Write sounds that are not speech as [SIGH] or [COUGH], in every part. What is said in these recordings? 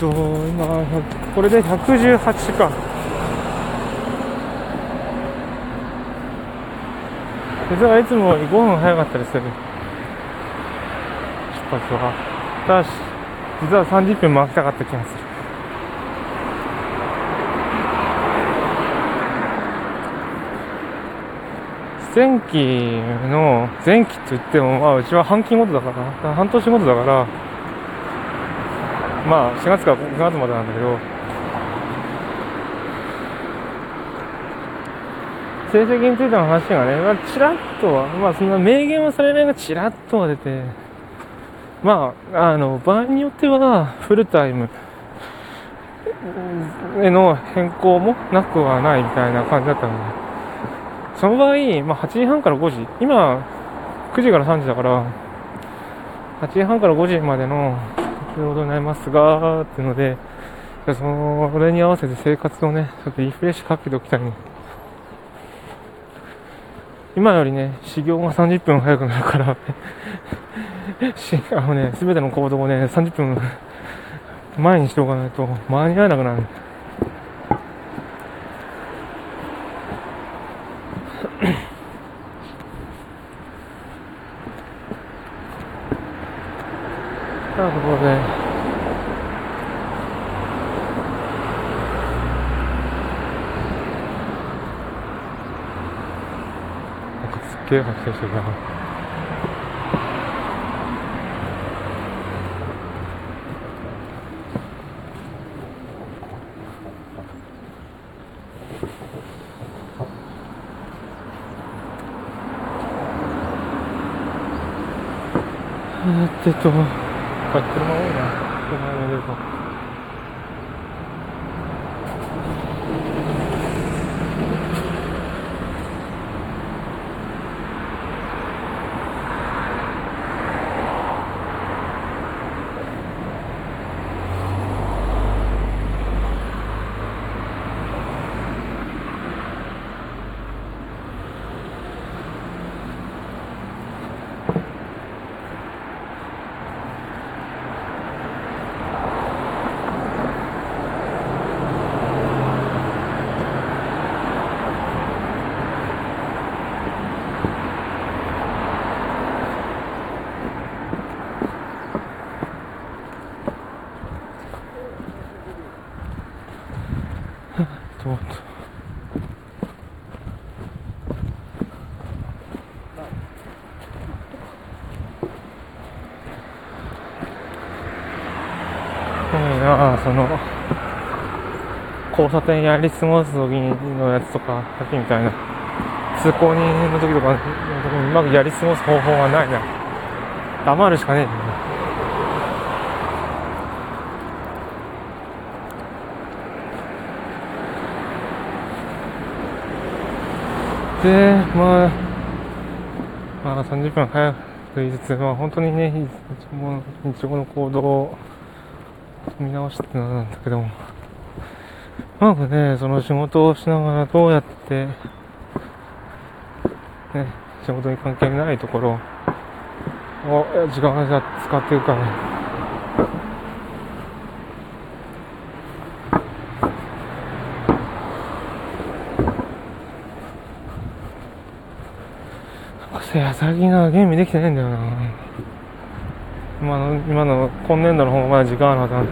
と今これで118か。実はいつも5分早かったりする。出発は。ただし実は30分回きたかった気がする。前期の前期といっても、まあ、うちは半期ごとだから半年ごとだからまあ4月から5月までなんだけど。成績についての話がね、まあ、ちらっとは、まあ、そんな明言はされないが、ちらっとは出て、まあ、あの、場合によっては、フルタイム。への変更もなくはないみたいな感じだったので、その場合、まあ、8時半から5時、今、9時から3時だから、8時半から5時までの労働になりますが、っていうので、それに合わせて生活をね、ちょっとリフレッシュかけておきたいね。今よりね、修行が30分早くなるから、あのね、すべての行動をね、30分前にしておかないと間に合わなくなる。さあ、ところで、げえ発生してるなえっと、あ、車多いな。車の出ると。なその交差点やり過ごす時のやつとかさっきみたいな通行人の時とかの時にうまくやり過ごす方法がないな黙るしかねえでまあまあ30分早く言いつつまあ本当にね日常の行動を見直してなんだけども、うまくね、その仕事をしながらどうやって、ね、仕事に関係ないところを時間が使っていくかね。最近な、ゲームできてないんだよな。今の、今の今年度の方がまだ時間あるはずなん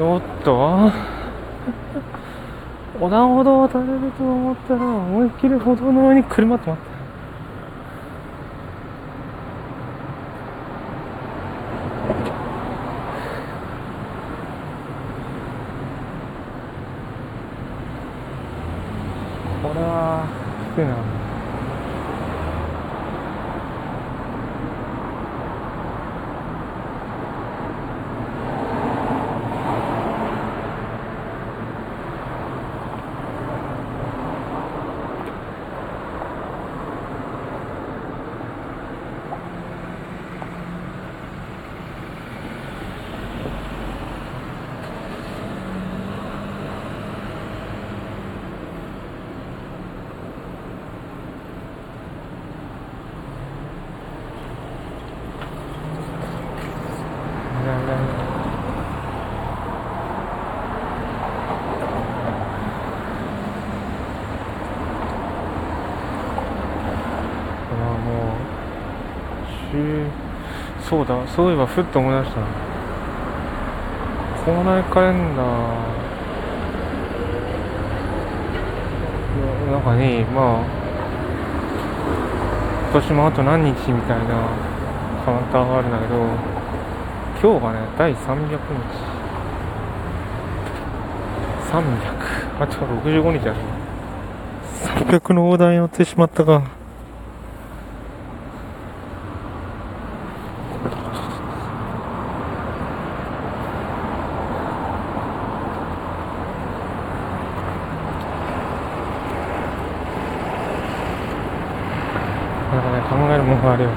おっと。横断歩道を渡れると思ったら思いっきり歩道の上に車止まったこれはきついなもう週そうだそういえばふっと思い出した。校内カレンダー。の中にまあ今年もあと何日みたいなカウンターがあるんだけど。今日がね第300日300あと65日ある300の大台に乗ってしまったか。なんかね考えるものがあるよ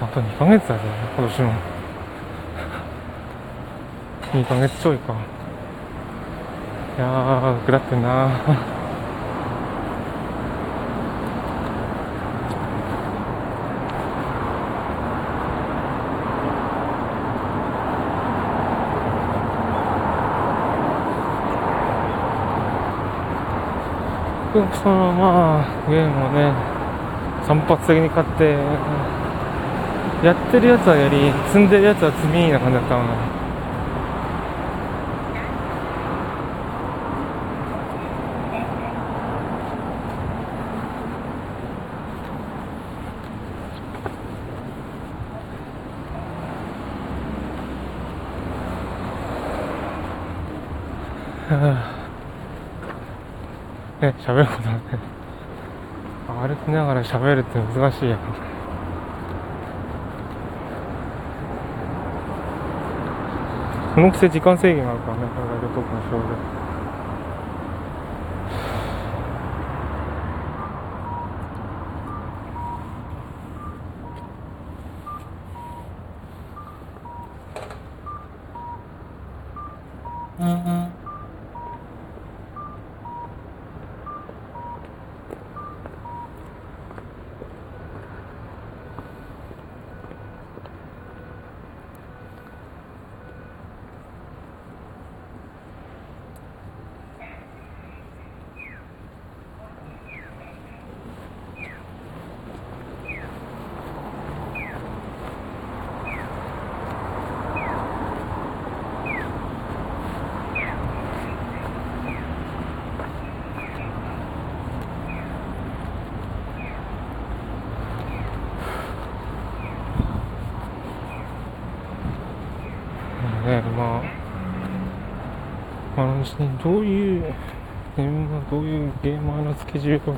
あと2ヶ月だぜ今年も。2ヶ月ちょいか。いやー下ってんな。そのまあゲームをね散発的に買ってやってるやつはやり積んでるやつは積みな感じだったな [LAUGHS] ね、喋ることはね歩きながら喋るって難しいやん。このくせ時間制限があるからねこれが旅行の症状でね。どういうゲームどういうゲーマーのスケジュールを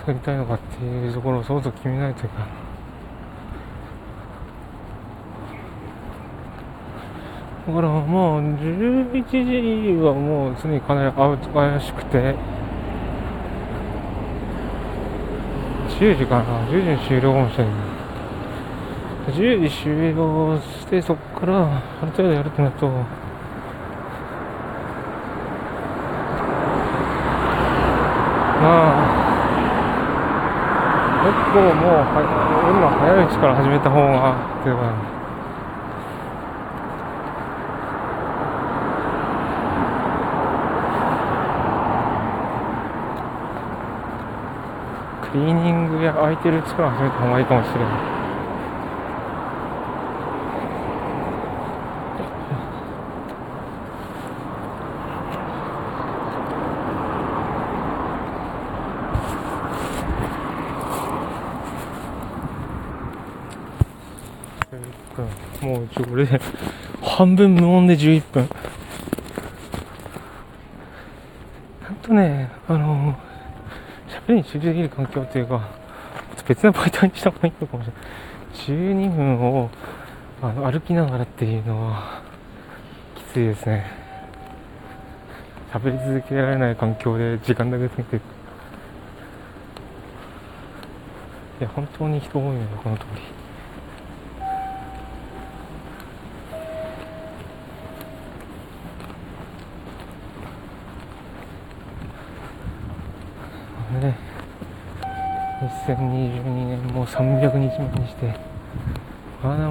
作りたいのかっていうところをそろそろ決めないというか。だからもう11時はもう常にかなり怪しくて。10時かな。10時に終了かもしれない。10時終了してそこからある程度やるってなると。まあ結構もうは今早いうちから始めた方がっていうか。クリーニングや空いてるうちから始めた方がいいかもしれないもうちょ、俺、[LAUGHS] 半分無音で11分。なんとね、あの、喋りに集中できる環境っていうか、別な媒体にした方がいいのかもしれない。12分をあの歩きながらっていうのは、きついですね。喋り続けられない環境で時間だけ過ぎていく。いや、本当に人多いのよ、この通り。ね。2022年もう300日目にしてまだ